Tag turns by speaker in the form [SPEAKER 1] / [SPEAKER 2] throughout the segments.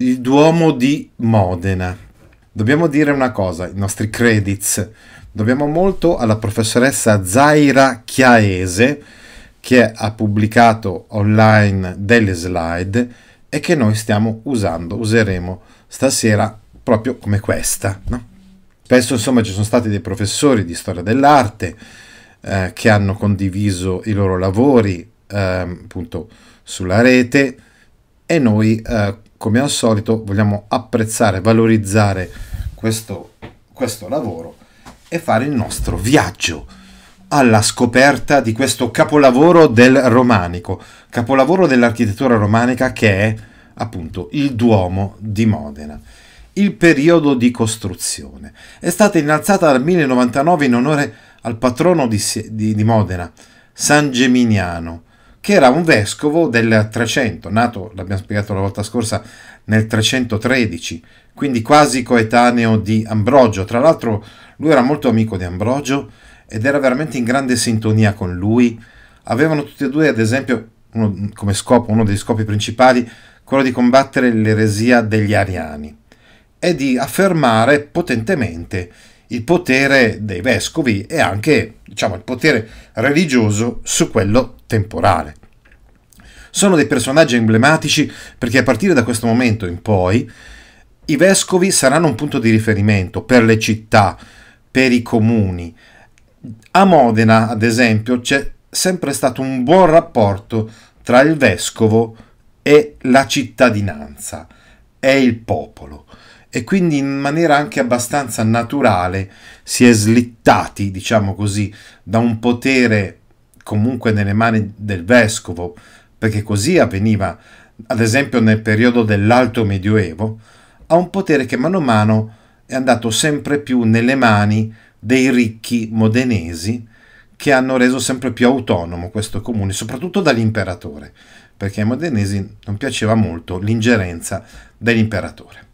[SPEAKER 1] Il Duomo di Modena. Dobbiamo dire una cosa, i nostri credits. Dobbiamo molto alla professoressa Zaira Chiaese che ha pubblicato online delle slide e che noi stiamo usando, useremo stasera proprio come questa. No? Spesso insomma ci sono stati dei professori di storia dell'arte eh, che hanno condiviso i loro lavori eh, appunto sulla rete e noi eh, come al solito vogliamo apprezzare, valorizzare questo, questo lavoro e fare il nostro viaggio alla scoperta di questo capolavoro del romanico, capolavoro dell'architettura romanica che è appunto il Duomo di Modena. Il periodo di costruzione è stata innalzata dal 1099 in onore al patrono di, di, di Modena, San Geminiano, che era un vescovo del 300, nato, l'abbiamo spiegato la volta scorsa, nel 313, quindi quasi coetaneo di Ambrogio. Tra l'altro lui era molto amico di Ambrogio ed era veramente in grande sintonia con lui. Avevano tutti e due, ad esempio, uno, come scopo, uno degli scopi principali, quello di combattere l'eresia degli ariani e di affermare potentemente il potere dei vescovi e anche diciamo, il potere religioso su quello temporale. Sono dei personaggi emblematici perché a partire da questo momento in poi i vescovi saranno un punto di riferimento per le città, per i comuni. A Modena, ad esempio, c'è sempre stato un buon rapporto tra il vescovo e la cittadinanza, è il popolo e quindi in maniera anche abbastanza naturale si è slittati, diciamo così, da un potere comunque nelle mani del vescovo, perché così avveniva ad esempio nel periodo dell'Alto Medioevo, a un potere che mano a mano è andato sempre più nelle mani dei ricchi modenesi che hanno reso sempre più autonomo questo comune, soprattutto dall'imperatore, perché ai modenesi non piaceva molto l'ingerenza dell'imperatore.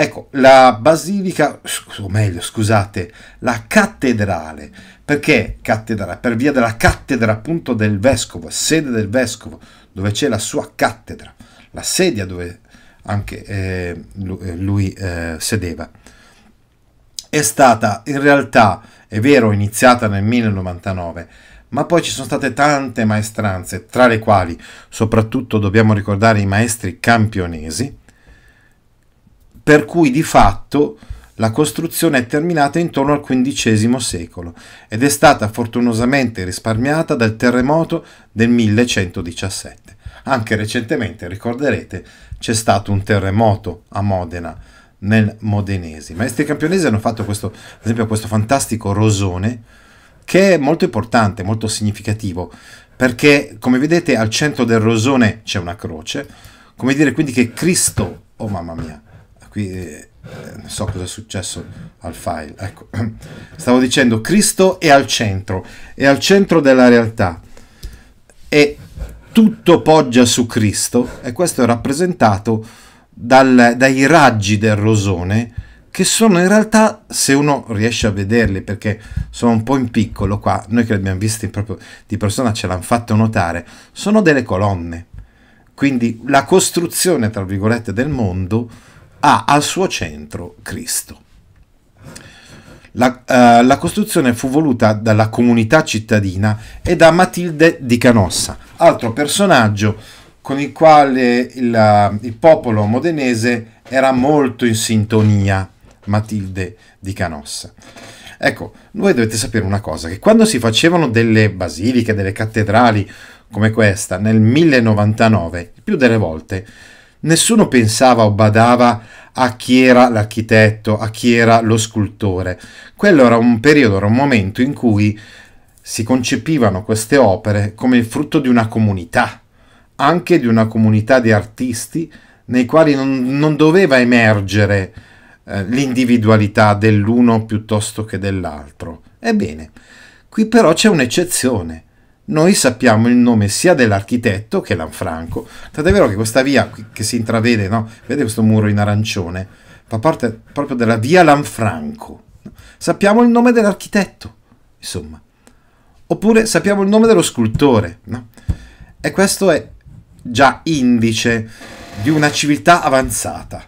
[SPEAKER 1] Ecco, la basilica, o meglio, scusate, la cattedrale, perché cattedrale? Per via della cattedra appunto del vescovo, sede del vescovo, dove c'è la sua cattedra, la sedia dove anche eh, lui eh, sedeva. È stata in realtà, è vero, iniziata nel 1099, ma poi ci sono state tante maestranze, tra le quali soprattutto dobbiamo ricordare i maestri campionesi, per cui di fatto la costruzione è terminata intorno al XV secolo ed è stata fortunosamente risparmiata dal terremoto del 1117. Anche recentemente, ricorderete, c'è stato un terremoto a Modena, nel Modenesi. I maestri campionesi hanno fatto questo, ad esempio, questo fantastico rosone che è molto importante, molto significativo, perché come vedete al centro del rosone c'è una croce, come dire quindi che Cristo, oh mamma mia, qui eh, non so cosa è successo al file. Ecco, stavo dicendo Cristo è al centro, è al centro della realtà e tutto poggia su Cristo e questo è rappresentato dal, dai raggi del rosone che sono in realtà, se uno riesce a vederli, perché sono un po' in piccolo qua, noi che li abbiamo visti proprio di persona ce l'hanno fatto notare, sono delle colonne. Quindi la costruzione, tra virgolette, del mondo ha al suo centro Cristo. La, uh, la, costruzione fu voluta dalla comunità cittadina e da Matilde di Canossa, altro personaggio con il quale il, il popolo modenese era molto in sintonia, Matilde di Canossa. Ecco, voi dovete sapere una cosa, che quando si facevano delle basiliche, delle cattedrali come questa nel 1099, più delle volte Nessuno pensava o badava a chi era l'architetto, a chi era lo scultore. Quello era un periodo, era un momento in cui si concepivano queste opere come il frutto di una comunità. anche di una comunità di artisti nei quali non, non doveva emergere eh, l'individualità dell'uno piuttosto che dell'altro. Ebbene, qui però c'è un'eccezione. Noi sappiamo il nome sia dell'architetto che Lanfranco, tant'è vero che questa via che si intravede, no? Vedete questo muro in arancione? Fa parte proprio della via Lanfranco. Sappiamo il nome dell'architetto, insomma. Oppure sappiamo il nome dello scultore, no? E questo è già indice di una civiltà avanzata.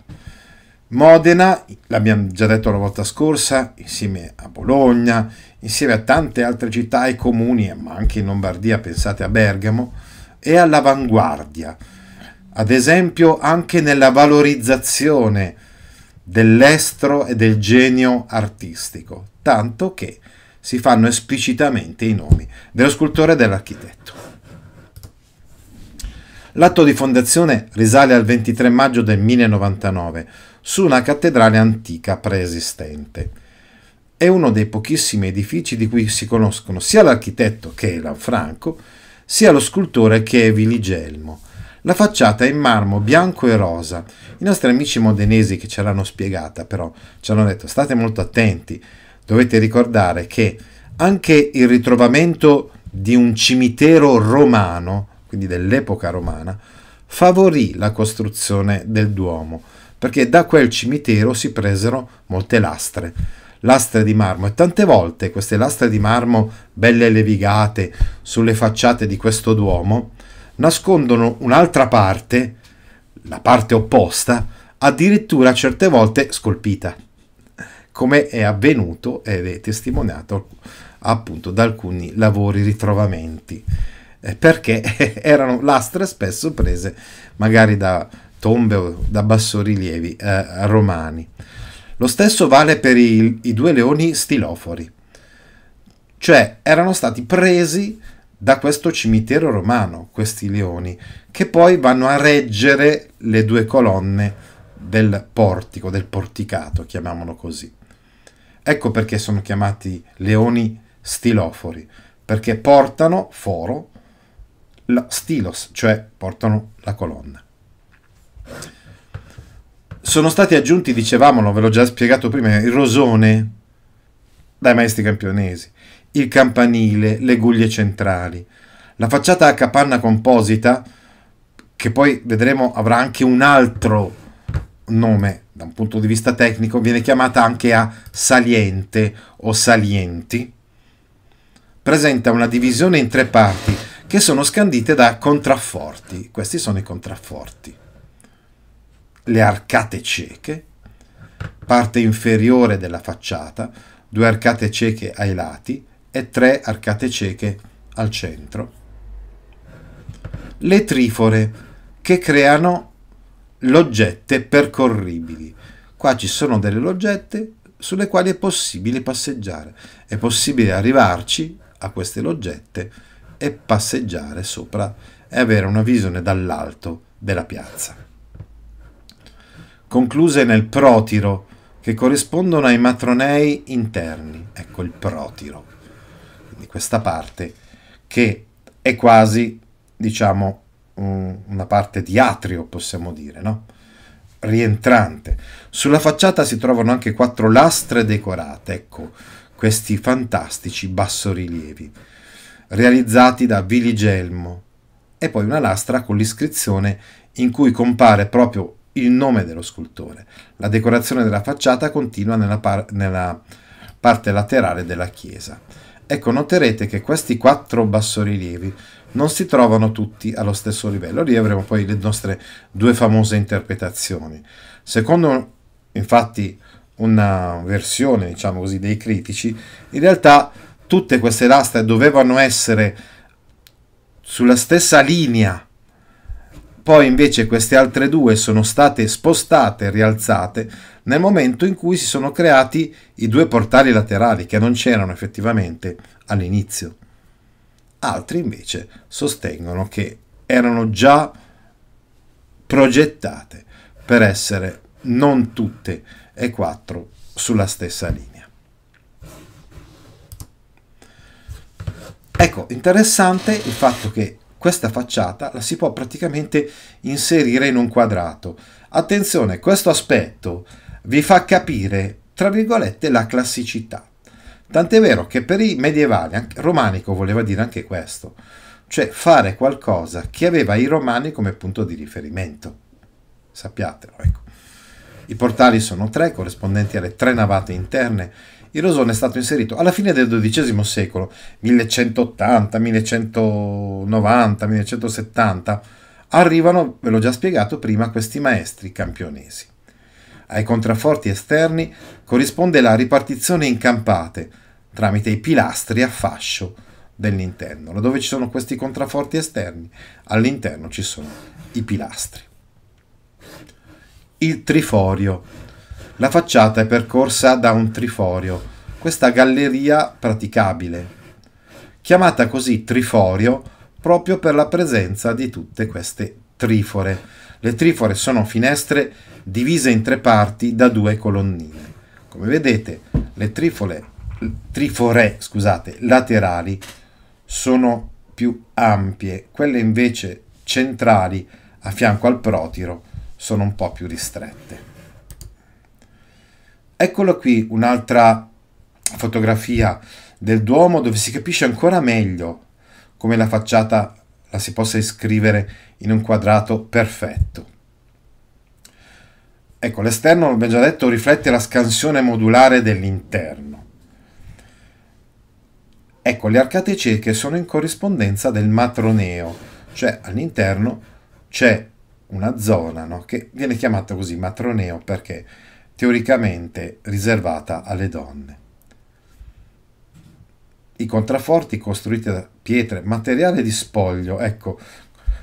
[SPEAKER 1] Modena, l'abbiamo già detto la volta scorsa, insieme a Bologna, insieme a tante altre città e comuni, ma anche in Lombardia, pensate a Bergamo, è all'avanguardia, ad esempio anche nella valorizzazione dell'estro e del genio artistico, tanto che si fanno esplicitamente i nomi dello scultore e dell'architetto. L'atto di fondazione risale al 23 maggio del 1099 su una cattedrale antica preesistente. È uno dei pochissimi edifici di cui si conoscono sia l'architetto che è Lanfranco, sia lo scultore che è Viligelmo. La facciata è in marmo bianco e rosa. I nostri amici modenesi che ce l'hanno spiegata però ci hanno detto state molto attenti, dovete ricordare che anche il ritrovamento di un cimitero romano quindi dell'epoca romana, favorì la costruzione del Duomo, perché da quel cimitero si presero molte lastre, lastre di marmo e tante volte queste lastre di marmo belle levigate sulle facciate di questo Duomo nascondono un'altra parte, la parte opposta, addirittura certe volte scolpita, come è avvenuto ed è testimoniato appunto da alcuni lavori ritrovamenti. Eh, perché erano lastre spesso prese magari da tombe o da bassorilievi eh, romani. Lo stesso vale per i, i due leoni stilofori, cioè erano stati presi da questo cimitero romano, questi leoni, che poi vanno a reggere le due colonne del portico, del porticato, chiamiamolo così. Ecco perché sono chiamati leoni stilofori, perché portano foro la stilos, cioè portano la colonna. Sono stati aggiunti, dicevamo, ve l'ho già spiegato prima, il rosone dai maestri campionesi, il campanile, le guglie centrali, la facciata a capanna composita, che poi vedremo avrà anche un altro nome da un punto di vista tecnico, viene chiamata anche a saliente o salienti, presenta una divisione in tre parti che sono scandite da contrafforti. Questi sono i contrafforti. Le arcate cieche, parte inferiore della facciata, due arcate cieche ai lati e tre arcate cieche al centro. Le trifore che creano loggette percorribili. Qua ci sono delle loggette sulle quali è possibile passeggiare. È possibile arrivarci a queste loggette e passeggiare sopra e avere una visione dall'alto della piazza. Concluse nel protiro, che corrispondono ai matronei interni. Ecco il protiro. Quindi questa parte che è quasi, diciamo, una parte di atrio, possiamo dire, no? rientrante. Sulla facciata si trovano anche quattro lastre decorate, ecco, questi fantastici bassorilievi realizzati da Viligelmo e poi una lastra con l'iscrizione in cui compare proprio il nome dello scultore. La decorazione della facciata continua nella, par- nella parte laterale della chiesa. Ecco, noterete che questi quattro bassorilievi non si trovano tutti allo stesso livello. Lì avremo poi le nostre due famose interpretazioni. Secondo, infatti, una versione, diciamo così, dei critici, in realtà tutte queste lastre dovevano essere sulla stessa linea, poi invece queste altre due sono state spostate rialzate nel momento in cui si sono creati i due portali laterali che non c'erano effettivamente all'inizio. Altri invece sostengono che erano già progettate per essere non tutte e quattro sulla stessa linea. Ecco, interessante il fatto che questa facciata la si può praticamente inserire in un quadrato. Attenzione, questo aspetto vi fa capire, tra virgolette, la classicità. Tant'è vero che per i medievali, romanico voleva dire anche questo, cioè fare qualcosa che aveva i romani come punto di riferimento. Sappiatelo, ecco. I portali sono tre, corrispondenti alle tre navate interne. Il rosone è stato inserito alla fine del XII secolo, 1180, 1190, 1170. Arrivano, ve l'ho già spiegato prima, questi maestri campionesi. Ai contrafforti esterni corrisponde la ripartizione in campate tramite i pilastri a fascio dell'interno. Dove ci sono questi contrafforti esterni, all'interno ci sono i pilastri. Il triforio. La facciata è percorsa da un triforio, questa galleria praticabile, chiamata così triforio proprio per la presenza di tutte queste trifore. Le trifore sono finestre divise in tre parti da due colonnine. Come vedete, le trifole, trifore scusate, laterali sono più ampie, quelle invece centrali a fianco al protiro sono un po' più ristrette. Eccolo qui un'altra fotografia del Duomo dove si capisce ancora meglio come la facciata la si possa iscrivere in un quadrato perfetto. Ecco, l'esterno, l'abbiamo già detto, riflette la scansione modulare dell'interno. Ecco, le arcate cieche sono in corrispondenza del matroneo, cioè all'interno c'è una zona no, che viene chiamata così matroneo perché teoricamente riservata alle donne. I contrafforti costruiti da pietre, materiale di spoglio, ecco,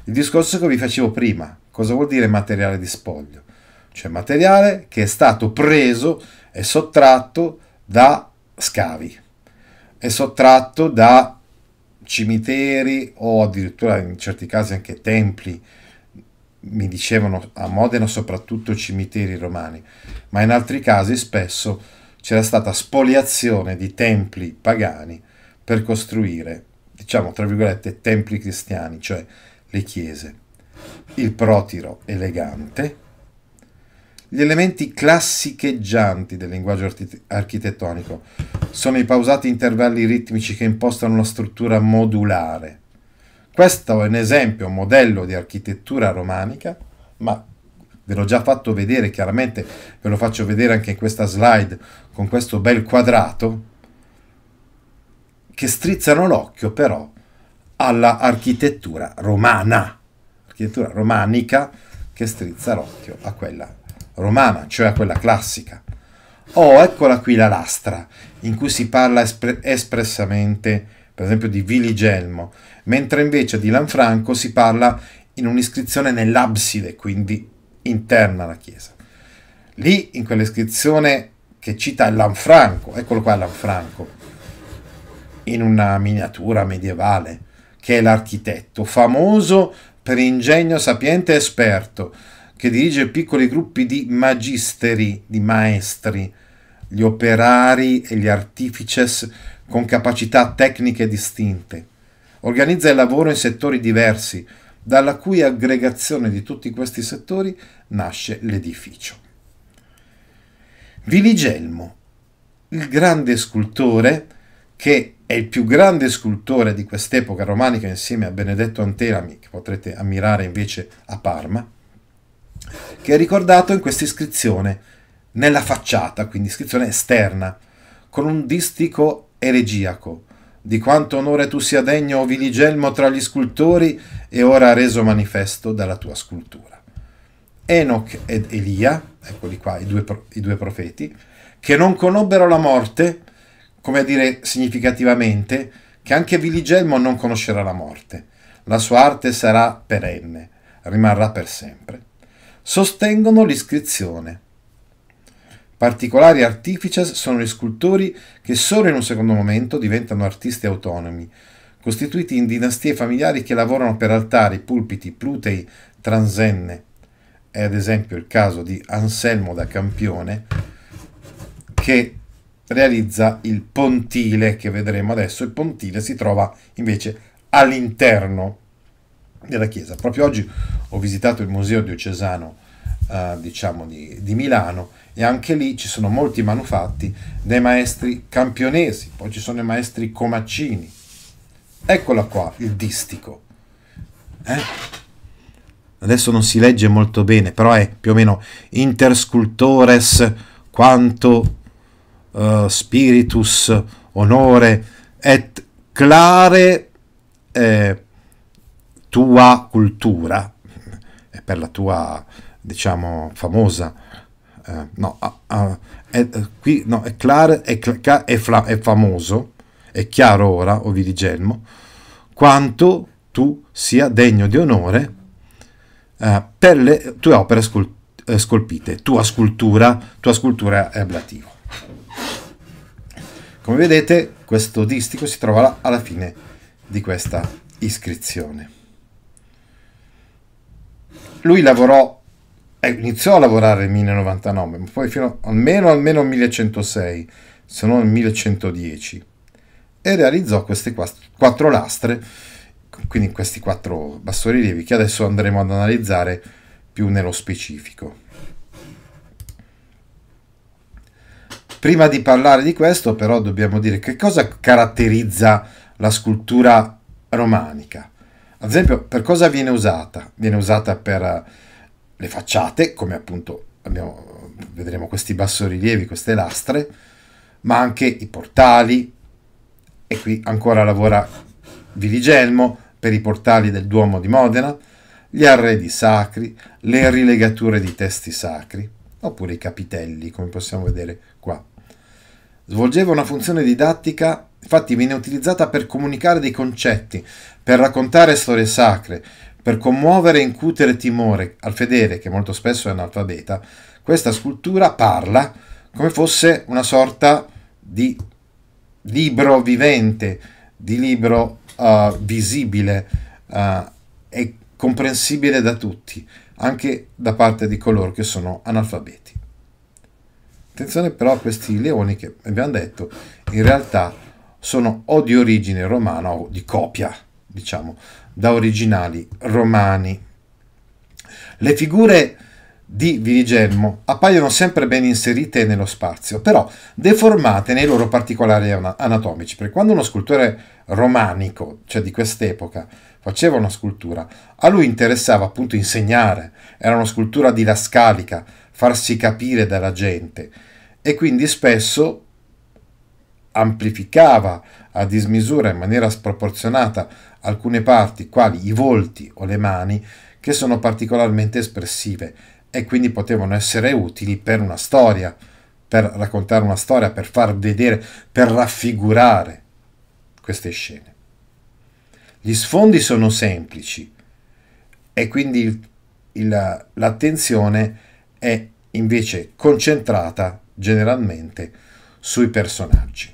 [SPEAKER 1] il discorso che vi facevo prima, cosa vuol dire materiale di spoglio? cioè materiale che è stato preso e sottratto da scavi, è sottratto da cimiteri o addirittura in certi casi anche templi, mi dicevano a Modena soprattutto cimiteri romani, ma in altri casi spesso c'era stata spoliazione di templi pagani per costruire, diciamo tra virgolette, templi cristiani, cioè le chiese. Il protiro elegante, gli elementi classicheggianti del linguaggio architettonico sono i pausati intervalli ritmici che impostano una struttura modulare. Questo è un esempio, un modello di architettura romanica, ma ve l'ho già fatto vedere chiaramente, ve lo faccio vedere anche in questa slide con questo bel quadrato, che strizzano l'occhio però alla romana, architettura romanica che strizza l'occhio a quella romana, cioè a quella classica. Oh, eccola qui la lastra, in cui si parla espre- espressamente, per esempio, di Viligelmo, mentre invece di Lanfranco si parla in un'iscrizione nell'abside, quindi interna alla chiesa. Lì, in quell'iscrizione che cita Lanfranco, eccolo qua Lanfranco, in una miniatura medievale, che è l'architetto, famoso per ingegno sapiente e esperto, che dirige piccoli gruppi di magisteri, di maestri, gli operari e gli artifices con capacità tecniche distinte. Organizza il lavoro in settori diversi, dalla cui aggregazione di tutti questi settori nasce l'edificio. Viligelmo, il grande scultore, che è il più grande scultore di quest'epoca romanica insieme a Benedetto Antelami, che potrete ammirare invece a Parma, che è ricordato in questa iscrizione nella facciata, quindi iscrizione esterna, con un distico elegiaco. Di quanto onore tu sia degno, o Viligelmo, tra gli scultori, e ora reso manifesto dalla tua scultura. Enoch ed Elia, eccoli qua, i due, i due profeti, che non conobbero la morte, come a dire significativamente, che anche Viligelmo non conoscerà la morte. La sua arte sarà perenne, rimarrà per sempre sostengono l'iscrizione. Particolari artifices sono gli scultori che solo in un secondo momento diventano artisti autonomi, costituiti in dinastie familiari che lavorano per altari, pulpiti, plutei, transenne. È ad esempio il caso di Anselmo da Campione che realizza il pontile che vedremo adesso. Il pontile si trova invece all'interno della Chiesa. Proprio oggi ho visitato il Museo Diocesano eh, diciamo di, di, Milano e anche lì ci sono molti manufatti dei maestri campionesi, poi ci sono i maestri comaccini. Eccola qua, il distico. Eh? Adesso non si legge molto bene, però è più o meno interscultores quanto uh, spiritus onore et clare eh, tua cultura per la tua diciamo famosa eh, no, uh, è, qui no, è clare è, è, fla, è famoso è chiaro ora o vi Gelmo quanto tu sia degno di onore uh, per le tue opere scul- eh, scolpite tua scultura tua scultura è ablativo come vedete questo distico si trova alla fine di questa iscrizione. Lui lavorò, eh, iniziò a lavorare nel 1099, ma poi fino almeno almeno 1106, se non nel 1110, e realizzò queste quattro lastre, quindi questi quattro bassorilievi che adesso andremo ad analizzare più nello specifico. Prima di parlare di questo, però, dobbiamo dire che cosa caratterizza la scultura romanica. Ad esempio, per cosa viene usata? Viene usata per le facciate, come appunto abbiamo, vedremo questi bassorilievi, queste lastre, ma anche i portali, e qui ancora lavora Viligelmo per i portali del Duomo di Modena, gli arredi sacri, le rilegature di testi sacri, oppure i capitelli, come possiamo vedere qua. Svolgeva una funzione didattica, infatti viene utilizzata per comunicare dei concetti, per raccontare storie sacre, per commuovere e incutere timore al fedele, che molto spesso è analfabeta. Questa scultura parla come fosse una sorta di libro vivente, di libro uh, visibile uh, e comprensibile da tutti, anche da parte di coloro che sono analfabeti. Attenzione però a questi leoni che abbiamo detto in realtà sono o di origine romana o di copia, diciamo, da originali romani. Le figure di Virigelmo appaiono sempre ben inserite nello spazio, però deformate nei loro particolari anatomici, perché quando uno scultore romanico, cioè di quest'epoca, faceva una scultura, a lui interessava appunto insegnare, era una scultura didascalica, farsi capire dalla gente e quindi spesso amplificava a dismisura in maniera sproporzionata alcune parti, quali i volti o le mani, che sono particolarmente espressive e quindi potevano essere utili per una storia, per raccontare una storia, per far vedere, per raffigurare queste scene. Gli sfondi sono semplici e quindi il, il, l'attenzione è invece concentrata generalmente sui personaggi.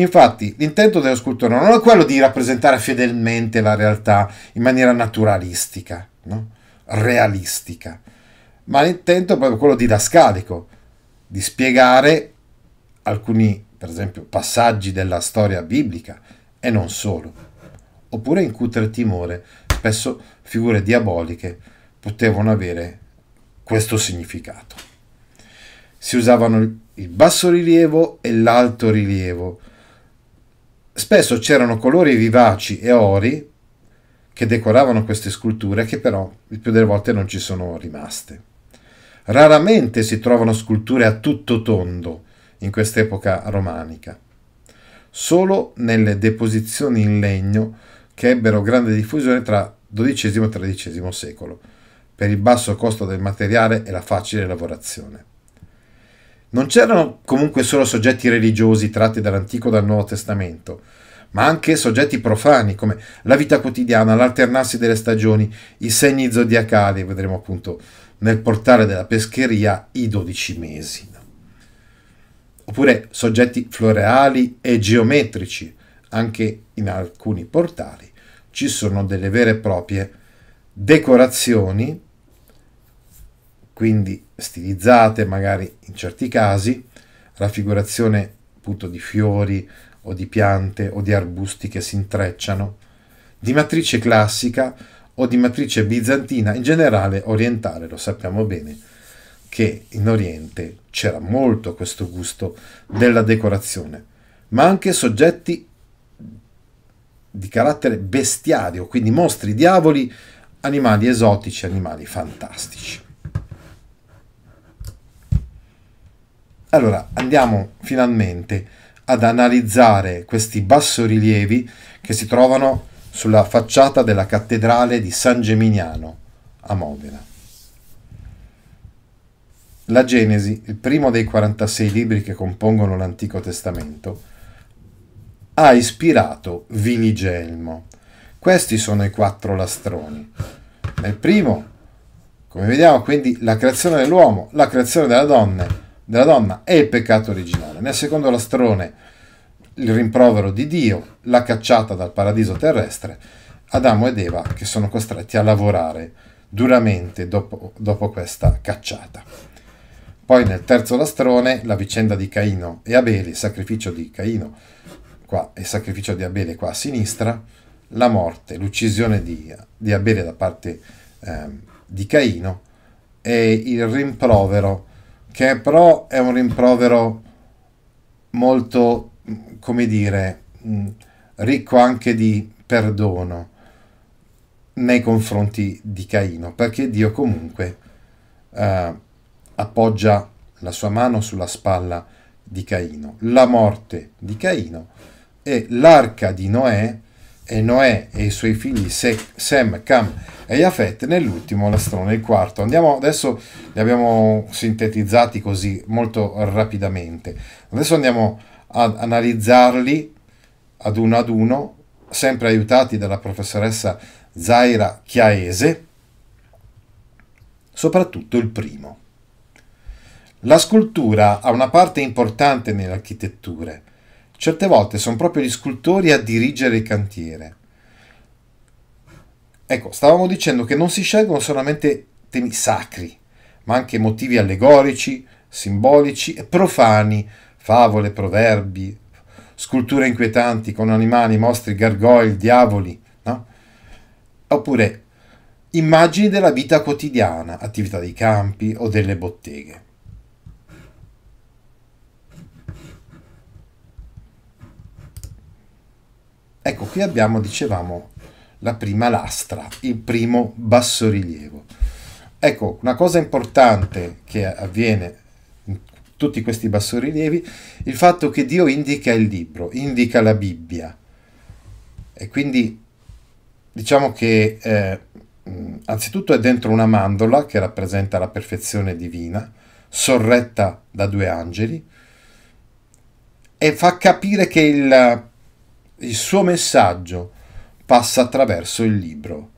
[SPEAKER 1] Infatti, l'intento dello scultore non è quello di rappresentare fedelmente la realtà in maniera naturalistica, no? realistica, ma l'intento è proprio quello didascalico, di spiegare alcuni, per esempio, passaggi della storia biblica e non solo, oppure incutere timore. Spesso figure diaboliche potevano avere questo significato si usavano il basso rilievo e l'alto rilievo. Spesso c'erano colori vivaci e ori che decoravano queste sculture che però il più delle volte non ci sono rimaste. Raramente si trovano sculture a tutto tondo in quest'epoca romanica. Solo nelle deposizioni in legno che ebbero grande diffusione tra XII e XIII secolo, per il basso costo del materiale e la facile lavorazione. Non c'erano comunque solo soggetti religiosi tratti dall'Antico e dal Nuovo Testamento, ma anche soggetti profani come la vita quotidiana, l'alternarsi delle stagioni, i segni zodiacali, vedremo appunto nel portale della pescheria i dodici mesi. Oppure soggetti floreali e geometrici, anche in alcuni portali ci sono delle vere e proprie decorazioni quindi stilizzate magari in certi casi, raffigurazione appunto di fiori o di piante o di arbusti che si intrecciano, di matrice classica o di matrice bizantina, in generale orientale, lo sappiamo bene, che in Oriente c'era molto questo gusto della decorazione, ma anche soggetti di carattere bestiario, quindi mostri, diavoli, animali esotici, animali fantastici. Allora andiamo finalmente ad analizzare questi bassorilievi che si trovano sulla facciata della cattedrale di San Geminiano a Modena. La Genesi, il primo dei 46 libri che compongono l'Antico Testamento, ha ispirato Viligelmo. Questi sono i quattro lastroni. Nel primo, come vediamo, quindi la creazione dell'uomo, la creazione della donna, della donna e il peccato originale. Nel secondo lastrone, il rimprovero di Dio, la cacciata dal paradiso terrestre, Adamo ed Eva che sono costretti a lavorare duramente dopo, dopo questa cacciata. Poi nel terzo lastrone la vicenda di Caino e Abele, il sacrificio di Caino qua e il sacrificio di Abele qua a sinistra, la morte, l'uccisione di, di Abele da parte eh, di Caino e il rimprovero, che però è un rimprovero molto, come dire, ricco anche di perdono nei confronti di Caino, perché Dio comunque eh, appoggia la sua mano sulla spalla di Caino, la morte di Caino e l'arca di Noè e Noè e i suoi figli Sem, Cam e Yafet nell'ultimo lastrone, il quarto. Andiamo adesso li abbiamo sintetizzati così molto rapidamente. Adesso andiamo ad analizzarli ad uno ad uno, sempre aiutati dalla professoressa Zaira Chiaese, soprattutto il primo. La scultura ha una parte importante nelle architetture. Certe volte sono proprio gli scultori a dirigere il cantiere. Ecco, stavamo dicendo che non si scelgono solamente temi sacri, ma anche motivi allegorici, simbolici e profani, favole, proverbi, sculture inquietanti con animali, mostri, gargoyle, diavoli, no? Oppure immagini della vita quotidiana, attività dei campi o delle botteghe. Ecco, qui abbiamo, dicevamo, la prima lastra, il primo bassorilievo. Ecco, una cosa importante che avviene in tutti questi bassorilievi, il fatto che Dio indica il libro, indica la Bibbia. E quindi diciamo che eh, anzitutto è dentro una mandola che rappresenta la perfezione divina, sorretta da due angeli, e fa capire che il il suo messaggio passa attraverso il libro,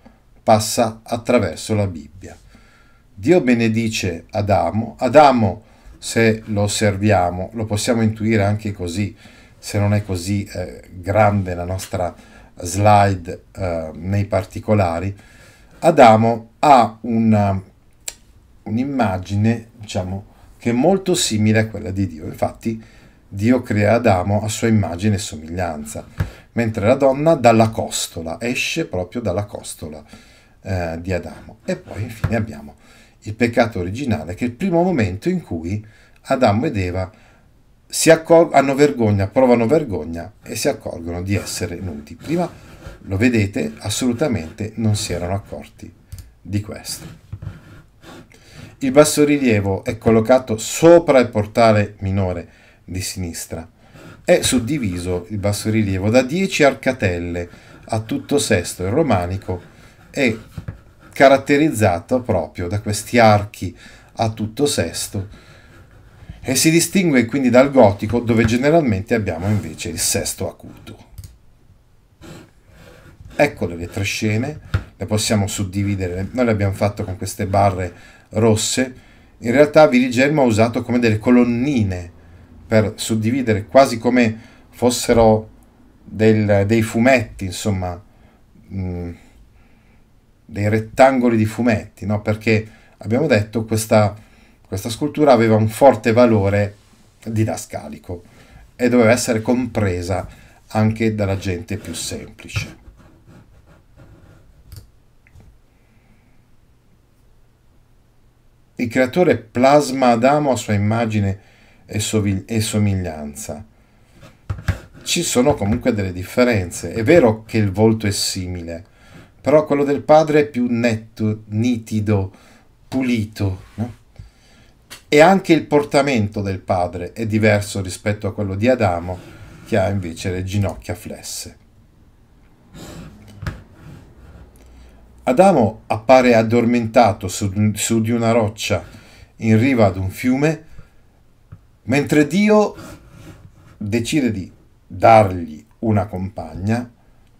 [SPEAKER 1] passa attraverso la Bibbia. Dio benedice Adamo, Adamo se lo osserviamo, lo possiamo intuire anche così, se non è così eh, grande la nostra slide eh, nei particolari, Adamo ha una, un'immagine, diciamo, che è molto simile a quella di Dio. Infatti, Dio crea Adamo a sua immagine e somiglianza, mentre la donna dalla costola, esce proprio dalla costola eh, di Adamo. E poi infine abbiamo il peccato originale, che è il primo momento in cui Adamo ed Eva accor- hanno vergogna, provano vergogna e si accorgono di essere nudi. Prima lo vedete, assolutamente non si erano accorti di questo. Il bassorilievo è collocato sopra il portale minore di sinistra. È suddiviso il bassorilievo da 10 arcatelle a tutto sesto e romanico e caratterizzato proprio da questi archi a tutto sesto. E si distingue quindi dal gotico dove generalmente abbiamo invece il sesto acuto. Eccole le tre scene, le possiamo suddividere, noi le abbiamo fatto con queste barre rosse, in realtà Virigelmo ha usato come delle colonnine per suddividere quasi come fossero del, dei fumetti, insomma, mh, dei rettangoli di fumetti, no? perché abbiamo detto questa, questa scultura aveva un forte valore didascalico e doveva essere compresa anche dalla gente più semplice. Il creatore plasma Adamo a sua immagine e, sovig- e somiglianza. Ci sono comunque delle differenze. È vero che il volto è simile, però quello del padre è più netto, nitido, pulito. No? E anche il portamento del padre è diverso rispetto a quello di Adamo, che ha invece le ginocchia flesse. Adamo appare addormentato su, su di una roccia in riva ad un fiume, mentre Dio decide di dargli una compagna,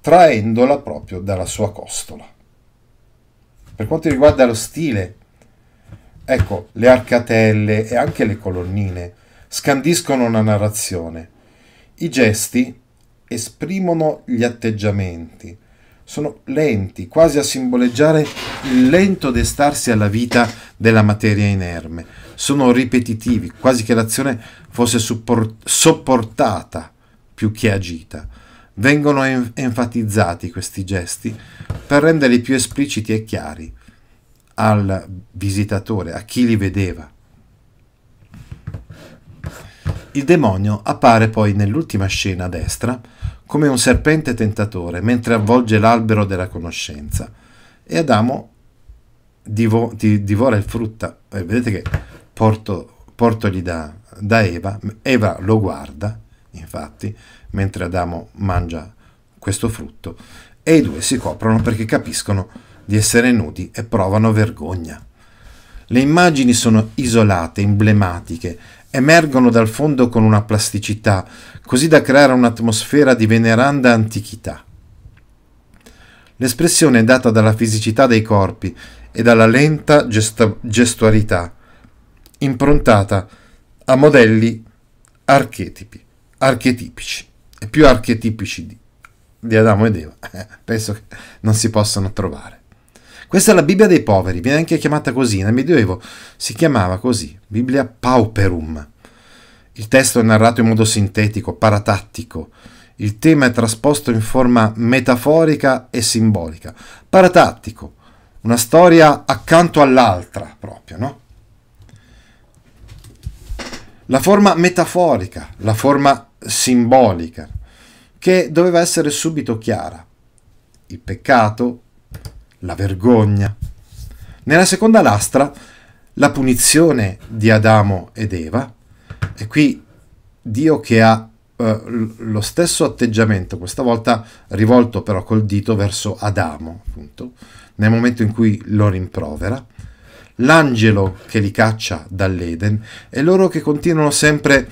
[SPEAKER 1] traendola proprio dalla sua costola. Per quanto riguarda lo stile, ecco, le arcatelle e anche le colonnine scandiscono una narrazione. I gesti esprimono gli atteggiamenti, sono lenti, quasi a simboleggiare il lento destarsi alla vita della materia inerme. Sono ripetitivi, quasi che l'azione fosse support- sopportata più che agita. Vengono en- enfatizzati questi gesti per renderli più espliciti e chiari al visitatore, a chi li vedeva. Il demonio appare poi nell'ultima scena a destra come un serpente tentatore mentre avvolge l'albero della conoscenza e Adamo divo, di, divora il frutto. Eh, vedete che porto, portogli da, da Eva, Eva lo guarda, infatti, mentre Adamo mangia questo frutto e i due si coprono perché capiscono di essere nudi e provano vergogna. Le immagini sono isolate, emblematiche, emergono dal fondo con una plasticità, così da creare un'atmosfera di veneranda antichità. L'espressione è data dalla fisicità dei corpi e dalla lenta gesto- gestualità, improntata a modelli archetipi, archetipici, e più archetipici di, di Adamo ed Eva, penso che non si possano trovare. Questa è la Bibbia dei poveri, viene anche chiamata così, nel Medioevo si chiamava così, Bibbia Pauperum. Il testo è narrato in modo sintetico, paratattico. Il tema è trasposto in forma metaforica e simbolica. Paratattico, una storia accanto all'altra proprio, no? La forma metaforica, la forma simbolica, che doveva essere subito chiara. Il peccato, la vergogna. Nella seconda lastra, la punizione di Adamo ed Eva, e qui Dio che ha uh, lo stesso atteggiamento, questa volta rivolto però col dito verso Adamo, appunto, nel momento in cui lo rimprovera, l'angelo che li caccia dall'Eden e loro che continuano sempre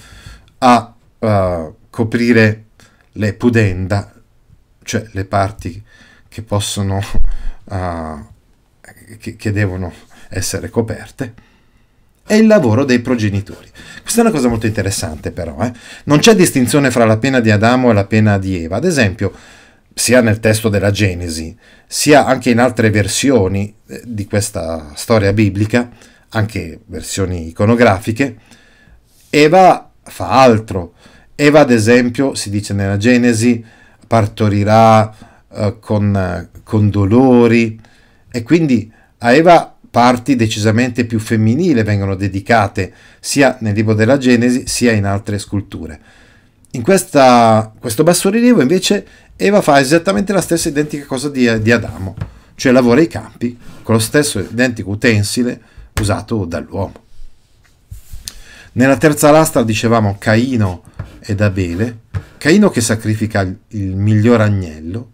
[SPEAKER 1] a uh, coprire le pudenda, cioè le parti che possono uh, che, che devono essere coperte, è il lavoro dei progenitori. Questa è una cosa molto interessante però, eh? non c'è distinzione fra la pena di Adamo e la pena di Eva, ad esempio sia nel testo della Genesi, sia anche in altre versioni eh, di questa storia biblica, anche versioni iconografiche, Eva fa altro. Eva, ad esempio, si dice nella Genesi, partorirà uh, con, con dolori e quindi a Eva parti decisamente più femminili vengono dedicate sia nel libro della Genesi sia in altre sculture. In questa, questo bassorilievo invece Eva fa esattamente la stessa identica cosa di, di Adamo, cioè lavora i campi con lo stesso identico utensile usato dall'uomo. Nella terza lastra dicevamo Caino ed Abele, Caino che sacrifica il miglior agnello,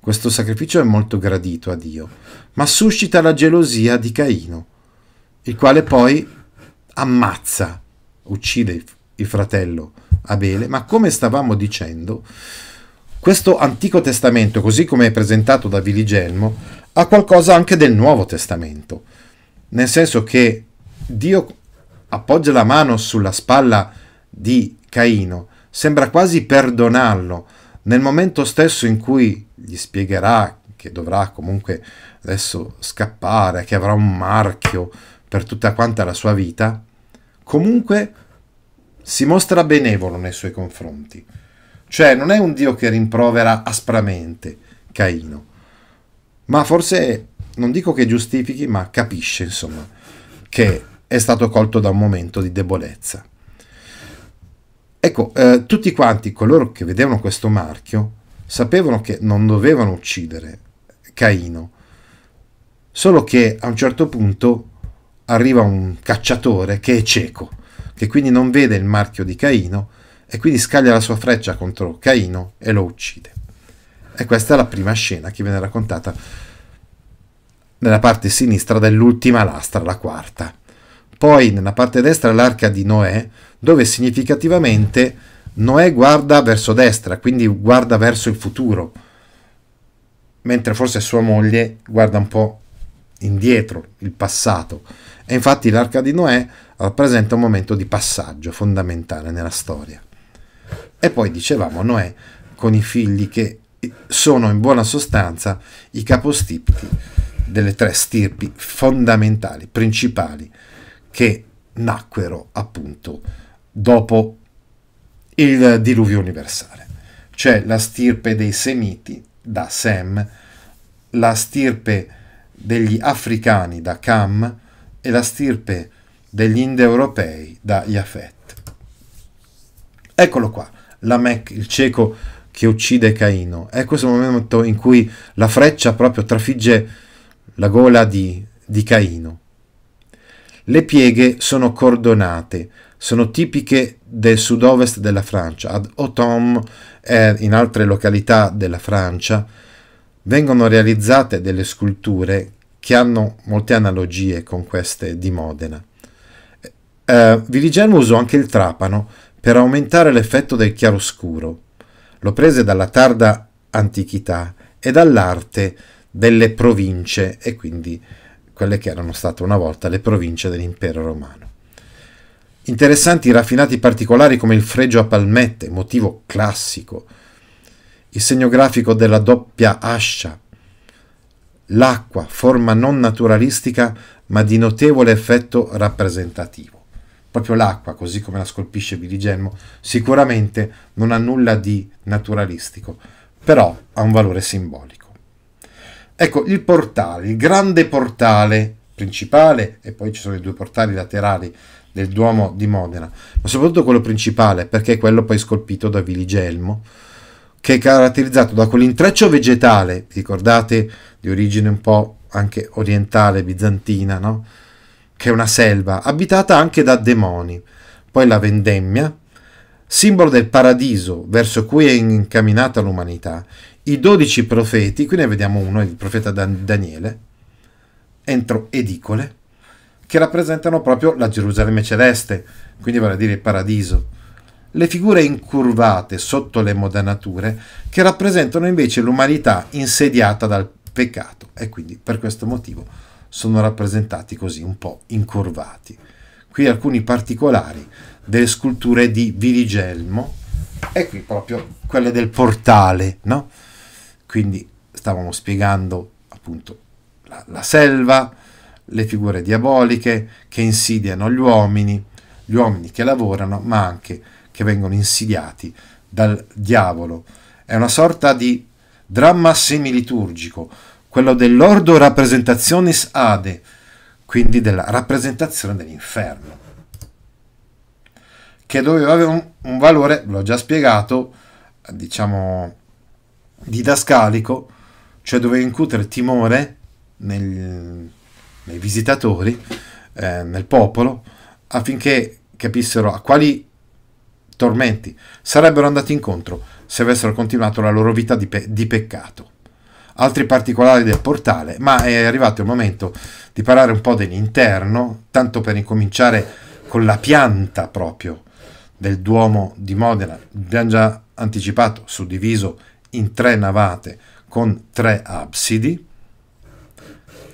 [SPEAKER 1] questo sacrificio è molto gradito a Dio, ma suscita la gelosia di Caino, il quale poi ammazza, uccide il fratello Abele, ma come stavamo dicendo, questo Antico Testamento, così come è presentato da Viligelmo, ha qualcosa anche del Nuovo Testamento, nel senso che Dio appoggia la mano sulla spalla di Caino, sembra quasi perdonarlo, nel momento stesso in cui gli spiegherà che dovrà comunque adesso scappare, che avrà un marchio per tutta quanta la sua vita, comunque si mostra benevolo nei suoi confronti. Cioè non è un Dio che rimprovera aspramente Caino, ma forse non dico che giustifichi, ma capisce, insomma, che è stato colto da un momento di debolezza. Ecco, eh, tutti quanti coloro che vedevano questo marchio sapevano che non dovevano uccidere Caino, solo che a un certo punto arriva un cacciatore che è cieco, che quindi non vede il marchio di Caino e quindi scaglia la sua freccia contro Caino e lo uccide. E questa è la prima scena che viene raccontata nella parte sinistra dell'ultima lastra, la quarta. Poi nella parte destra l'arca di Noè, dove significativamente Noè guarda verso destra, quindi guarda verso il futuro, mentre forse sua moglie guarda un po' indietro, il passato. E infatti l'arca di Noè rappresenta un momento di passaggio fondamentale nella storia. E poi dicevamo Noè con i figli che sono in buona sostanza i capostipiti delle tre stirpi fondamentali, principali, che nacquero appunto dopo il diluvio universale. C'è la stirpe dei Semiti da Sem, la stirpe degli Africani da Cam e la stirpe degli indoeuropei da Yafet. Eccolo qua, Lamech, il cieco che uccide Caino. È questo momento in cui la freccia proprio trafigge la gola di, di Caino. Le pieghe sono cordonate, sono tipiche del sud-ovest della Francia. Ad Automne e in altre località della Francia vengono realizzate delle sculture che hanno molte analogie con queste di Modena. Eh, Viligelmo usò anche il trapano per aumentare l'effetto del chiaroscuro. Lo prese dalla tarda antichità e dall'arte delle province e quindi quelle che erano state una volta le province dell'impero romano. Interessanti i raffinati particolari come il fregio a palmette, motivo classico, il segno grafico della doppia ascia, l'acqua, forma non naturalistica ma di notevole effetto rappresentativo. Proprio l'acqua, così come la scolpisce Viligelmo, sicuramente non ha nulla di naturalistico, però ha un valore simbolico. Ecco, il portale, il grande portale principale, e poi ci sono i due portali laterali del Duomo di Modena, ma soprattutto quello principale, perché è quello poi scolpito da Viligelmo, che è caratterizzato da quell'intreccio vegetale, ricordate, di origine un po' anche orientale, bizantina, no? che è una selva, abitata anche da demoni. Poi la vendemmia, simbolo del paradiso verso cui è incamminata l'umanità, i dodici profeti, qui ne vediamo uno, il profeta Daniele, entro edicole, che rappresentano proprio la Gerusalemme celeste, quindi vale a dire il paradiso. Le figure incurvate sotto le modanature che rappresentano invece l'umanità insediata dal peccato e quindi per questo motivo sono rappresentati così un po' incurvati. Qui alcuni particolari delle sculture di Virigelmo e qui proprio quelle del portale, no? Quindi stavamo spiegando appunto la, la selva, le figure diaboliche che insidiano gli uomini, gli uomini che lavorano, ma anche che vengono insidiati dal diavolo. È una sorta di dramma semiliturgico, quello dell'ordo rappresentationis ade, quindi della rappresentazione dell'inferno, che doveva avere un, un valore, l'ho già spiegato, diciamo didascalico, cioè doveva incutere timore nel, nei visitatori, eh, nel popolo, affinché capissero a quali tormenti sarebbero andati incontro se avessero continuato la loro vita di, pe- di peccato. Altri particolari del portale, ma è arrivato il momento di parlare un po' dell'interno, tanto per incominciare con la pianta proprio del Duomo di Modena. Abbiamo già anticipato, suddiviso in tre navate con tre absidi.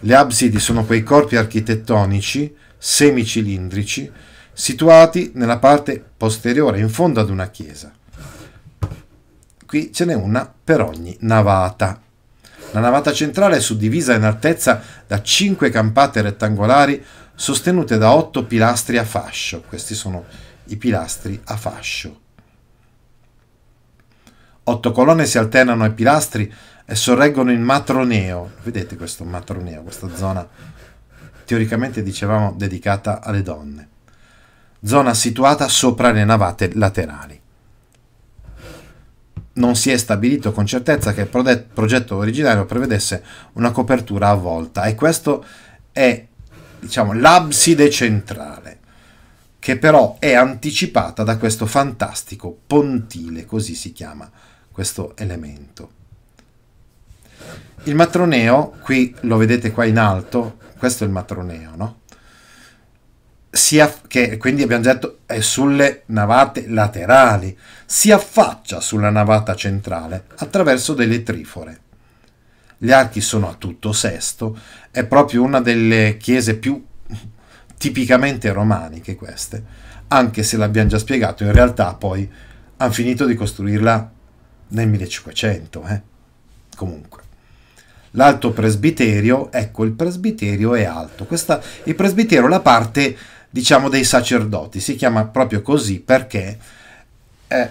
[SPEAKER 1] Le absidi sono quei corpi architettonici semicilindrici situati nella parte posteriore, in fondo ad una chiesa. Qui ce n'è una per ogni navata. La navata centrale è suddivisa in altezza da cinque campate rettangolari sostenute da otto pilastri a fascio. Questi sono i pilastri a fascio. Otto colonne si alternano ai pilastri e sorreggono il matroneo. Vedete questo matroneo, questa zona teoricamente dicevamo dedicata alle donne. Zona situata sopra le navate laterali. Non si è stabilito con certezza che il progetto originario prevedesse una copertura a volta e questo è diciamo l'abside centrale che però è anticipata da questo fantastico pontile, così si chiama questo elemento. Il matroneo, qui lo vedete qua in alto, questo è il matroneo, no? Si aff- che quindi abbiamo detto è sulle navate laterali, si affaccia sulla navata centrale attraverso delle trifore. Gli archi sono a tutto sesto, è proprio una delle chiese più tipicamente romaniche queste, anche se l'abbiamo già spiegato, in realtà poi hanno finito di costruirla nel 1500, eh? comunque. L'alto presbiterio, ecco il presbiterio è alto, Questa, il presbiterio è la parte diciamo dei sacerdoti, si chiama proprio così perché è,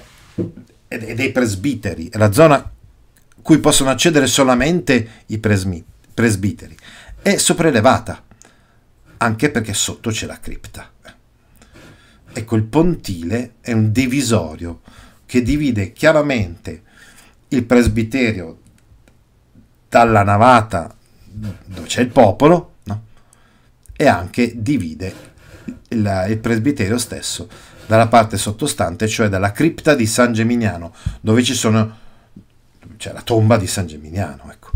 [SPEAKER 1] è dei presbiteri, è la zona cui possono accedere solamente i presmi, presbiteri, è sopraelevata, anche perché sotto c'è la cripta. Ecco, il pontile è un divisorio che divide chiaramente il presbiterio dalla navata dove c'è il popolo no? e anche divide il, il presbiterio stesso dalla parte sottostante, cioè dalla cripta di San Geminiano, dove ci sono c'è la tomba di San Geminiano. Ecco.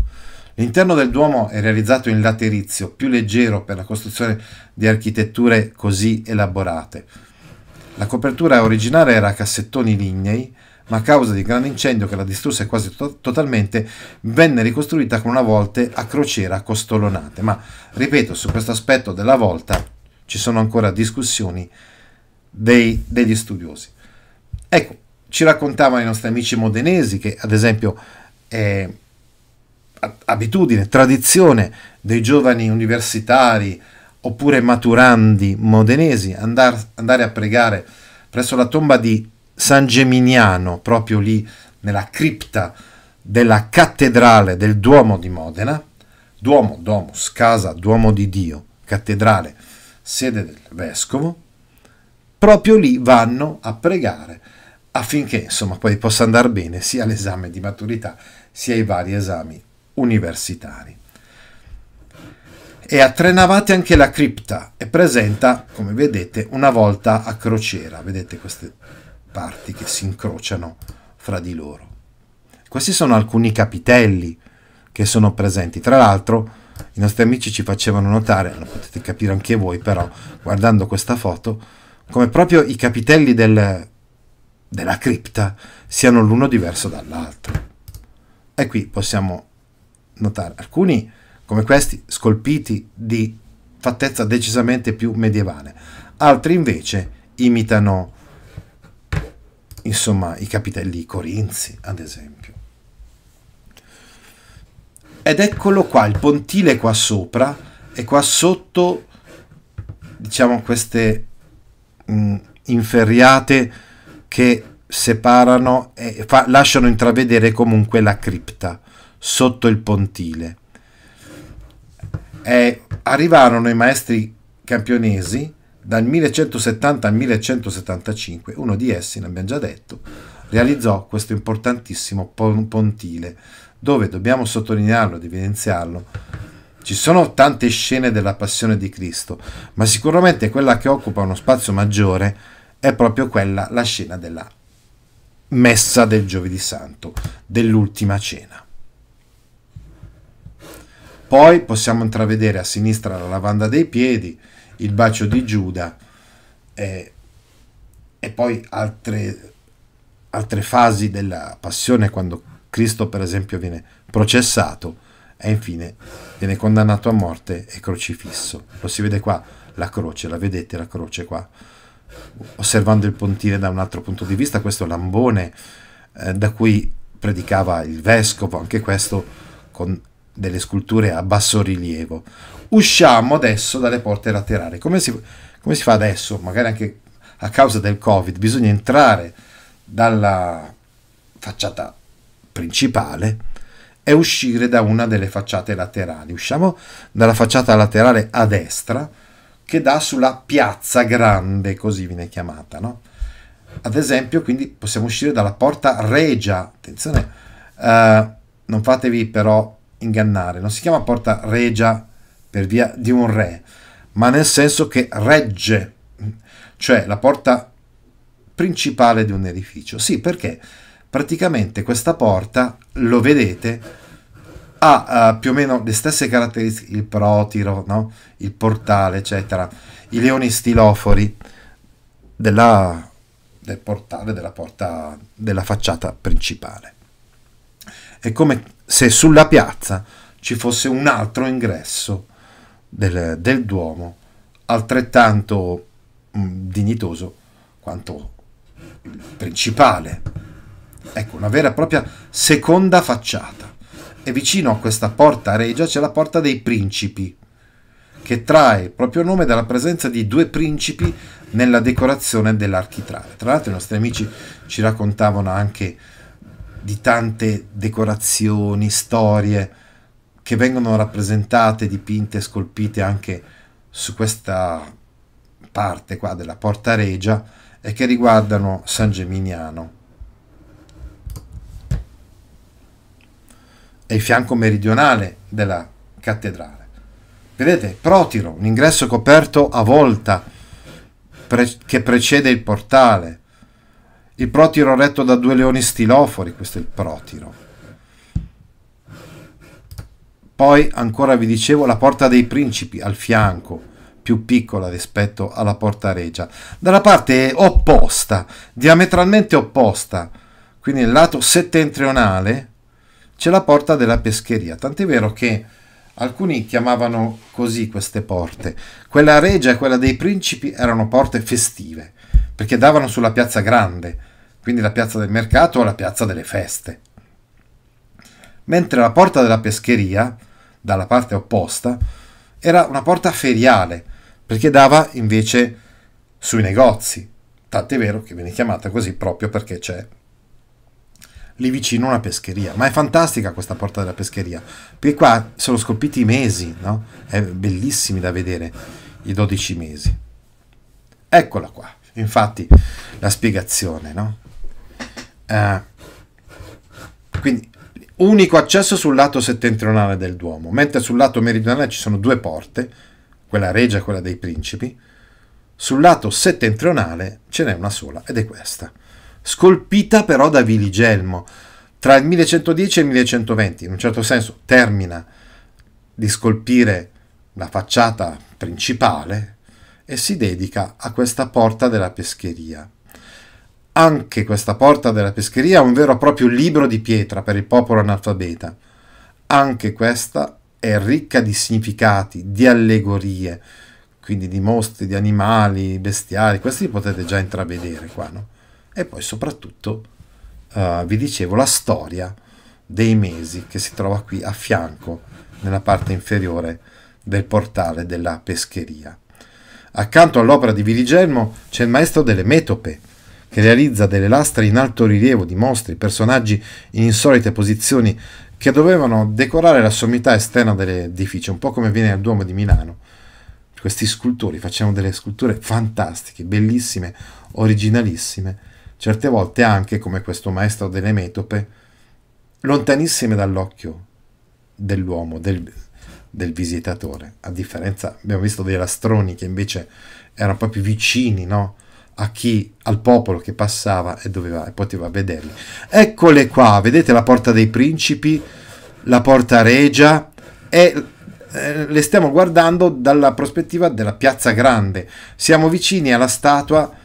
[SPEAKER 1] L'interno del Duomo è realizzato in laterizio, più leggero per la costruzione di architetture così elaborate. La copertura originale era a cassettoni lignei, ma a causa di grande incendio che la distrusse quasi to- totalmente, venne ricostruita con una volte a crociera costolonate. Ma, ripeto, su questo aspetto della volta ci sono ancora discussioni dei, degli studiosi. Ecco, ci raccontavano i nostri amici modenesi che, ad esempio, eh, abitudine, tradizione dei giovani universitari oppure maturandi modenesi andar, andare a pregare presso la tomba di San Geminiano, proprio lì nella cripta della cattedrale del Duomo di Modena, Duomo, Domus, casa, Duomo di Dio, cattedrale, sede del vescovo, proprio lì vanno a pregare affinché insomma poi possa andare bene sia l'esame di maturità sia i vari esami universitari. E a tre navate anche la cripta e presenta, come vedete, una volta a crociera. Vedete queste parti che si incrociano fra di loro. Questi sono alcuni capitelli che sono presenti. Tra l'altro, i nostri amici ci facevano notare, lo potete capire anche voi, però guardando questa foto, come proprio i capitelli del, della cripta siano l'uno diverso dall'altro. E qui possiamo notare alcuni come questi scolpiti di fattezza decisamente più medievale, altri invece imitano insomma i capitelli corinzi, ad esempio. Ed eccolo qua, il pontile qua sopra e qua sotto diciamo queste mh, mm, inferriate che separano e fa, lasciano intravedere comunque la cripta sotto il pontile. E arrivarono i maestri campionesi dal 1170 al 1175, uno di essi, ne abbiamo già detto, realizzò questo importantissimo pontile, dove dobbiamo sottolinearlo ed evidenziarlo. Ci sono tante scene della passione di Cristo, ma sicuramente quella che occupa uno spazio maggiore è proprio quella, la scena della messa del giovedì santo, dell'ultima cena. Poi possiamo intravedere a sinistra la lavanda dei piedi, il bacio di Giuda e, e poi altre, altre fasi della passione quando Cristo per esempio viene processato e infine viene condannato a morte e crocifisso. Lo si vede qua, la croce, la vedete la croce qua? Osservando il pontile da un altro punto di vista, questo lambone eh, da cui predicava il vescovo, anche questo con delle sculture a basso rilievo. Usciamo adesso dalle porte laterali. Come si, come si fa adesso? Magari anche a causa del Covid, bisogna entrare dalla facciata principale è uscire da una delle facciate laterali. Usciamo dalla facciata laterale a destra che dà sulla piazza grande, così viene chiamata, no? Ad esempio, quindi possiamo uscire dalla porta regia. Attenzione, eh, non fatevi però ingannare, non si chiama porta regia per via di un re, ma nel senso che regge, cioè la porta principale di un edificio. Sì, perché praticamente questa porta, lo vedete, ha uh, più o meno le stesse caratteristiche, il protiro, no? il portale, eccetera, i leoni stilofori della, del portale, della porta, della facciata principale. È come se sulla piazza ci fosse un altro ingresso del, del Duomo, altrettanto mh, mm, dignitoso quanto il principale. Ecco, una vera e propria seconda facciata. E vicino a questa porta regia c'è la porta dei principi, che trae proprio nome dalla presenza di due principi nella decorazione dell'architrave. Tra l'altro i nostri amici ci raccontavano anche di tante decorazioni, storie che vengono rappresentate, dipinte, scolpite anche su questa parte qua della porta regia e che riguardano San Geminiano. E il fianco meridionale della cattedrale. Vedete, Protiro, un ingresso coperto a volta pre- che precede il portale. Il Protiro retto da due leoni stilofori, questo è il Protiro. Poi ancora vi dicevo la porta dei principi al fianco, più piccola rispetto alla porta regia, dalla parte opposta, diametralmente opposta, quindi nel lato settentrionale c'è la porta della pescheria, tant'è vero che alcuni chiamavano così queste porte. Quella regia e quella dei principi erano porte festive, perché davano sulla piazza grande, quindi la piazza del mercato o la piazza delle feste. Mentre la porta della pescheria, dalla parte opposta, era una porta feriale, perché dava invece sui negozi. Tant'è vero che viene chiamata così proprio perché c'è lì vicino una pescheria. Ma è fantastica questa porta della pescheria, perché qua sono scolpiti mesi, no? È bellissimi da vedere, i 12 mesi. Eccola qua, infatti la spiegazione, no? Eh, quindi unico accesso sul lato settentrionale del Duomo, mentre sul lato meridionale ci sono due porte, quella regia e quella dei principi, sul lato settentrionale ce n'è una sola ed è questa, scolpita però da Viligelmo. Tra il 1110 e il 1120, in un certo senso, termina di scolpire la facciata principale e si dedica a questa porta della pescheria. Anche questa porta della pescheria è un vero e proprio libro di pietra per il popolo analfabeta. Anche questa è ricca di significati, di allegorie, quindi di mostri, di animali, bestiali, questi li potete già intravedere qua, no? E poi soprattutto, uh, vi dicevo, la storia dei mesi che si trova qui a fianco, nella parte inferiore del portale della pescheria. Accanto all'opera di Virigelmo c'è il maestro delle metope, che realizza delle lastre in alto rilievo di mostri, personaggi in insolite posizioni che dovevano decorare la sommità esterna dell'edificio, un po' come viene al Duomo di Milano. Questi scultori facevano delle sculture fantastiche, bellissime, originalissime, certe volte anche, come questo maestro delle metope, lontanissime dall'occhio dell'uomo, del, del visitatore. A differenza, abbiamo visto dei lastroni che invece erano proprio vicini, no? a chi, al popolo che passava e, doveva, e poteva vederli. Eccole qua, vedete la porta dei principi, la porta regia e eh, le stiamo guardando dalla prospettiva della piazza grande. Siamo vicini alla statua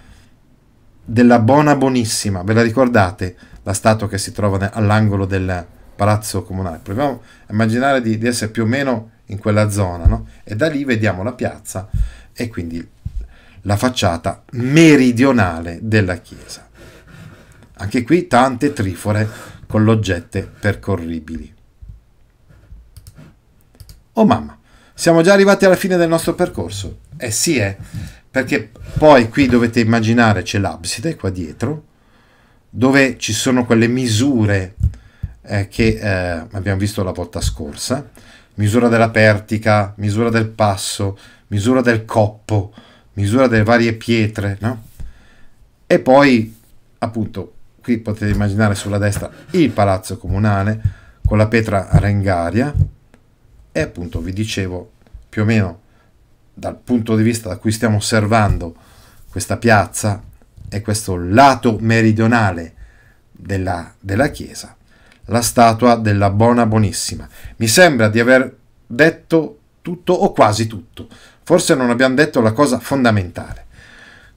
[SPEAKER 1] della Bona Bonissima, ve la ricordate? La statua che si trova all'angolo del palazzo comunale. Proviamo a immaginare di, di essere più o meno in quella zona, no? E da lì vediamo la piazza e quindi la facciata meridionale della chiesa. Anche qui tante trifore con l'oggetto percorribili. Oh mamma, siamo già arrivati alla fine del nostro percorso. Eh sì, eh, perché poi qui dovete immaginare c'è l'abside qua dietro, dove ci sono quelle misure eh, che eh, abbiamo visto la volta scorsa, misura della pertica, misura del passo, misura del coppo, misura delle varie pietre, no? E poi, appunto, qui potete immaginare sulla destra il palazzo comunale con la pietra rengaria e appunto vi dicevo più o meno dal punto di vista da cui stiamo osservando questa piazza e questo lato meridionale della, della chiesa, la statua della Bona Bonissima. Mi sembra di aver detto tutto o quasi tutto. Forse non abbiamo detto la cosa fondamentale.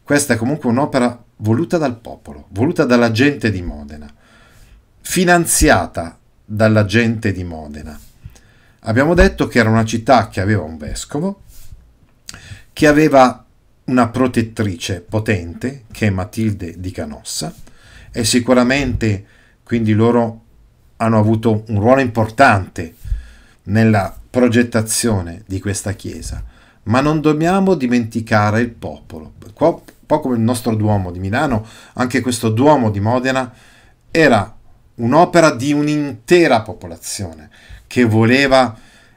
[SPEAKER 1] Questa è comunque un'opera voluta dal popolo, voluta dalla gente di Modena, finanziata dalla gente di Modena. Abbiamo detto che era una città che aveva un vescovo, che aveva una protettrice potente, che è Matilde di Canossa, e sicuramente quindi loro hanno avuto un ruolo importante nella progettazione di questa chiesa. Ma non dobbiamo dimenticare il popolo. Un po' come il nostro Duomo di Milano, anche questo Duomo di Modena era un'opera di un'intera popolazione che voleva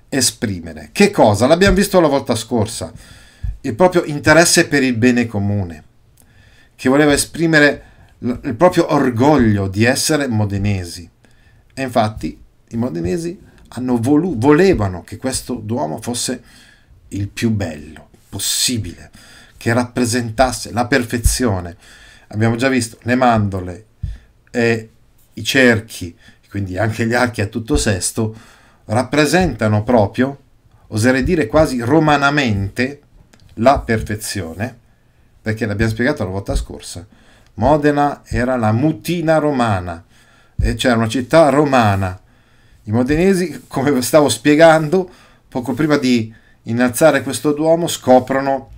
[SPEAKER 1] esprimere. Che cosa? L'abbiamo visto la volta scorsa. Il proprio interesse per il bene comune, che voleva esprimere il proprio orgoglio di essere modenesi. E infatti i modenesi volu- volevano che questo Duomo fosse il più bello possibile, che rappresentasse la perfezione. Abbiamo già visto le mandorle e i cerchi, quindi anche gli archi a tutto sesto, rappresentano proprio, oserei dire quasi romanamente, la perfezione, perché l'abbiamo spiegato la volta scorsa Modena era la mutina romana, c'era una città romana. I modenesi, come stavo spiegando, poco prima di innalzare questo duomo, scoprono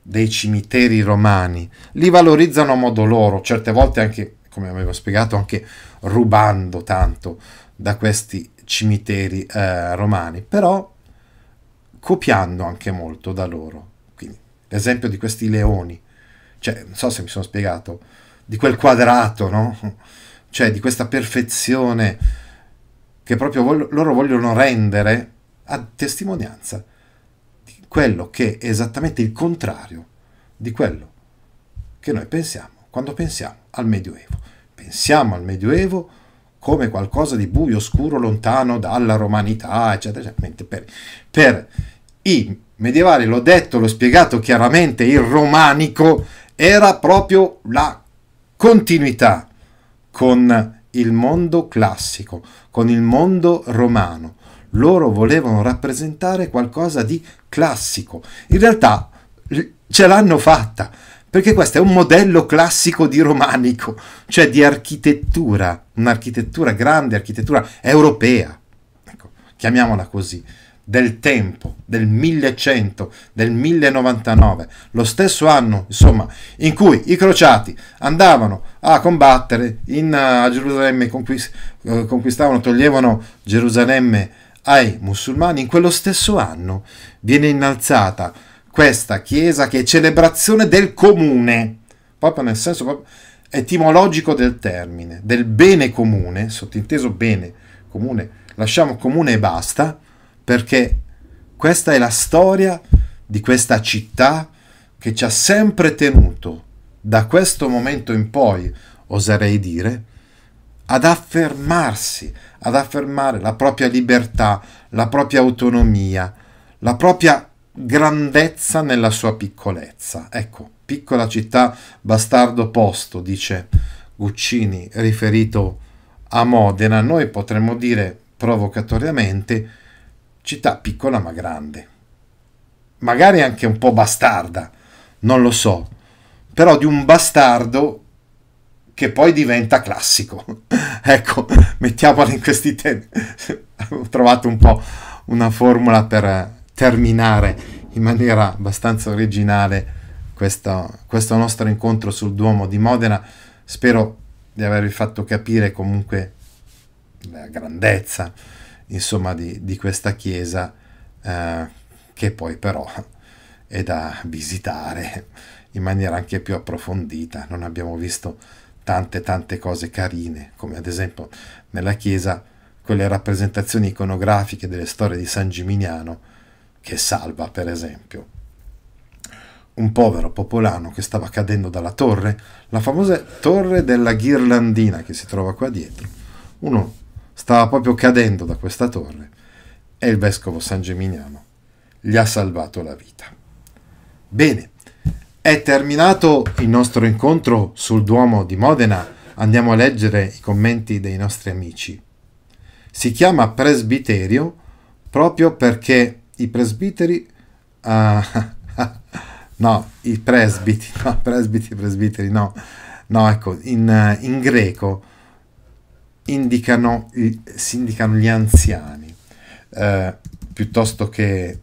[SPEAKER 1] dei cimiteri romani. Li valorizzano a modo loro, certe volte anche, come avevo spiegato, anche rubando tanto da questi cimiteri eh, romani, però copiando anche molto da loro. Quindi, l'esempio di questi leoni cioè, non so se mi sono spiegato, di quel quadrato, no? Cioè, di questa perfezione che proprio voglio, loro vogliono rendere a testimonianza di quello che è esattamente il contrario di quello che noi pensiamo quando pensiamo al Medioevo. Pensiamo al Medioevo come qualcosa di buio, oscuro, lontano dalla romanità, eccetera, eccetera. Per, per i medievali, l'ho detto, l'ho spiegato chiaramente, il romanico era proprio la continuità con il mondo classico, con il mondo romano. Loro volevano rappresentare qualcosa di classico. In realtà ce l'hanno fatta, perché questo è un modello classico di romanico, cioè di architettura, un'architettura grande, architettura europea, ecco, chiamiamola così del tempo, del 1100, del 1099, lo stesso anno, insomma, in cui i crociati andavano a combattere in, uh, a Gerusalemme, conquist- uh, conquistavano, toglievano Gerusalemme ai musulmani, in quello stesso anno viene innalzata questa chiesa che è celebrazione del comune, proprio nel senso proprio etimologico del termine, del bene comune, sottinteso bene comune, lasciamo comune e basta, perché questa è la storia di questa città che ci ha sempre tenuto, da questo momento in poi, oserei dire, ad affermarsi, ad affermare la propria libertà, la propria autonomia, la propria grandezza nella sua piccolezza. Ecco, piccola città, bastardo posto, dice Guccini, riferito a Modena. Noi potremmo dire provocatoriamente città piccola ma grande, magari anche un po' bastarda, non lo so, però di un bastardo che poi diventa classico. ecco, mettiamola in questi tempi. Ho trovato un po' una formula per terminare in maniera abbastanza originale questo, questo nostro incontro sul Duomo di Modena. Spero di avervi fatto capire comunque la grandezza insomma, di, di questa chiesa eh, che poi però è da visitare in maniera anche più approfondita. Non abbiamo visto tante tante cose carine, come ad esempio nella chiesa quelle rappresentazioni iconografiche delle storie di San Gimignano che salva, per esempio. Un povero popolano che stava cadendo dalla torre, la famosa torre della ghirlandina che si trova qua dietro. Uno stava proprio cadendo da questa torre e il vescovo San Gimignano gli ha salvato la vita. Bene, è terminato il nostro incontro sul Duomo di Modena. Andiamo a leggere i commenti dei nostri amici. Si chiama presbiterio proprio perché i presbiteri... Uh, no, i presbiti, no, presbiti, presbiteri, no. No, ecco, in, in greco indicano, si indicano gli anziani, eh, piuttosto che...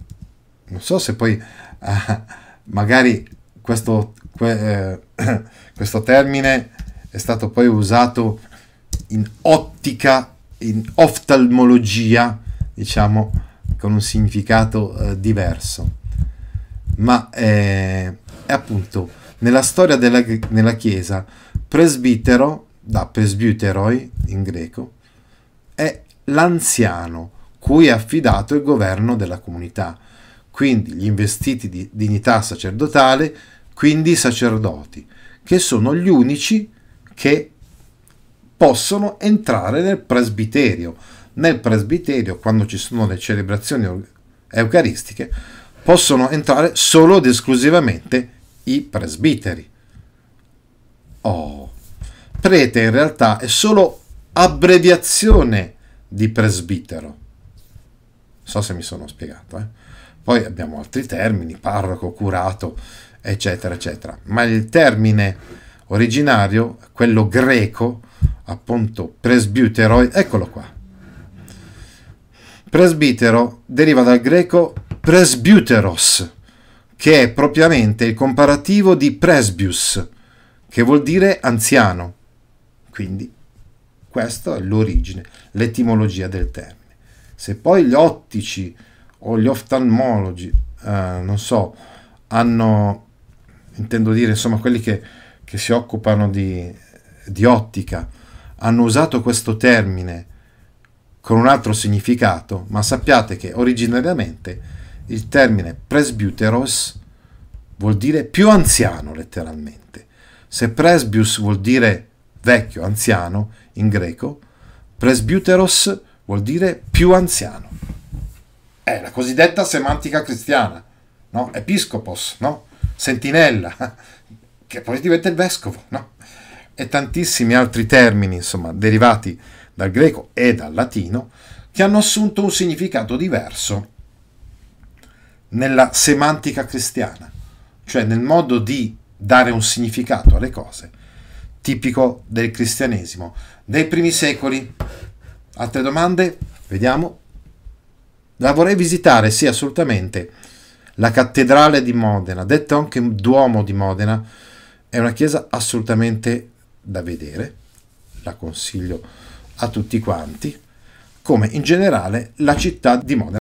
[SPEAKER 1] Non so se poi... Uh, magari questo, que, eh, questo termine è stato poi usato in ottica, in oftalmologia, diciamo, con un significato eh, diverso. Ma eh, è appunto nella storia della, nella Chiesa, presbitero, da presbyteroi in greco, è l'anziano cui è affidato il governo della comunità, quindi gli investiti di dignità sacerdotale quindi i sacerdoti, che sono gli unici che possono entrare nel presbiterio. Nel presbiterio, quando ci sono le celebrazioni eucaristiche, possono entrare solo ed esclusivamente i presbiteri. Oh, prete in realtà è solo abbreviazione di presbitero. Non so se mi sono spiegato. Eh? Poi abbiamo altri termini, parroco, curato, eccetera, eccetera. Ma il termine originario, quello greco, appunto presbyteroi, eccolo qua. Presbitero deriva dal greco presbyteros, che è propriamente il comparativo di presbius, che vuol dire anziano. Quindi questa è l'origine, l'etimologia del termine. Se poi gli ottici o gli oftalmologi, eh, non so, hanno intendo dire insomma quelli che, che si occupano di, di ottica, hanno usato questo termine con un altro significato, ma sappiate che originariamente il termine presbyteros vuol dire più anziano letteralmente. Se presbyus vuol dire vecchio, anziano in greco, presbyteros vuol dire più anziano. È la cosiddetta semantica cristiana, no? Episcopos, no? sentinella, che poi diventa il vescovo, no? E tantissimi altri termini, insomma, derivati dal greco e dal latino, che hanno assunto un significato diverso nella semantica cristiana, cioè nel modo di dare un significato alle cose, tipico del cristianesimo dei primi secoli. Altre domande? Vediamo. La vorrei visitare, sì, assolutamente la cattedrale di Modena, detta anche Duomo di Modena, è una chiesa assolutamente da vedere, la consiglio a tutti quanti, come in generale la città di Modena.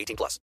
[SPEAKER 2] 18 plus.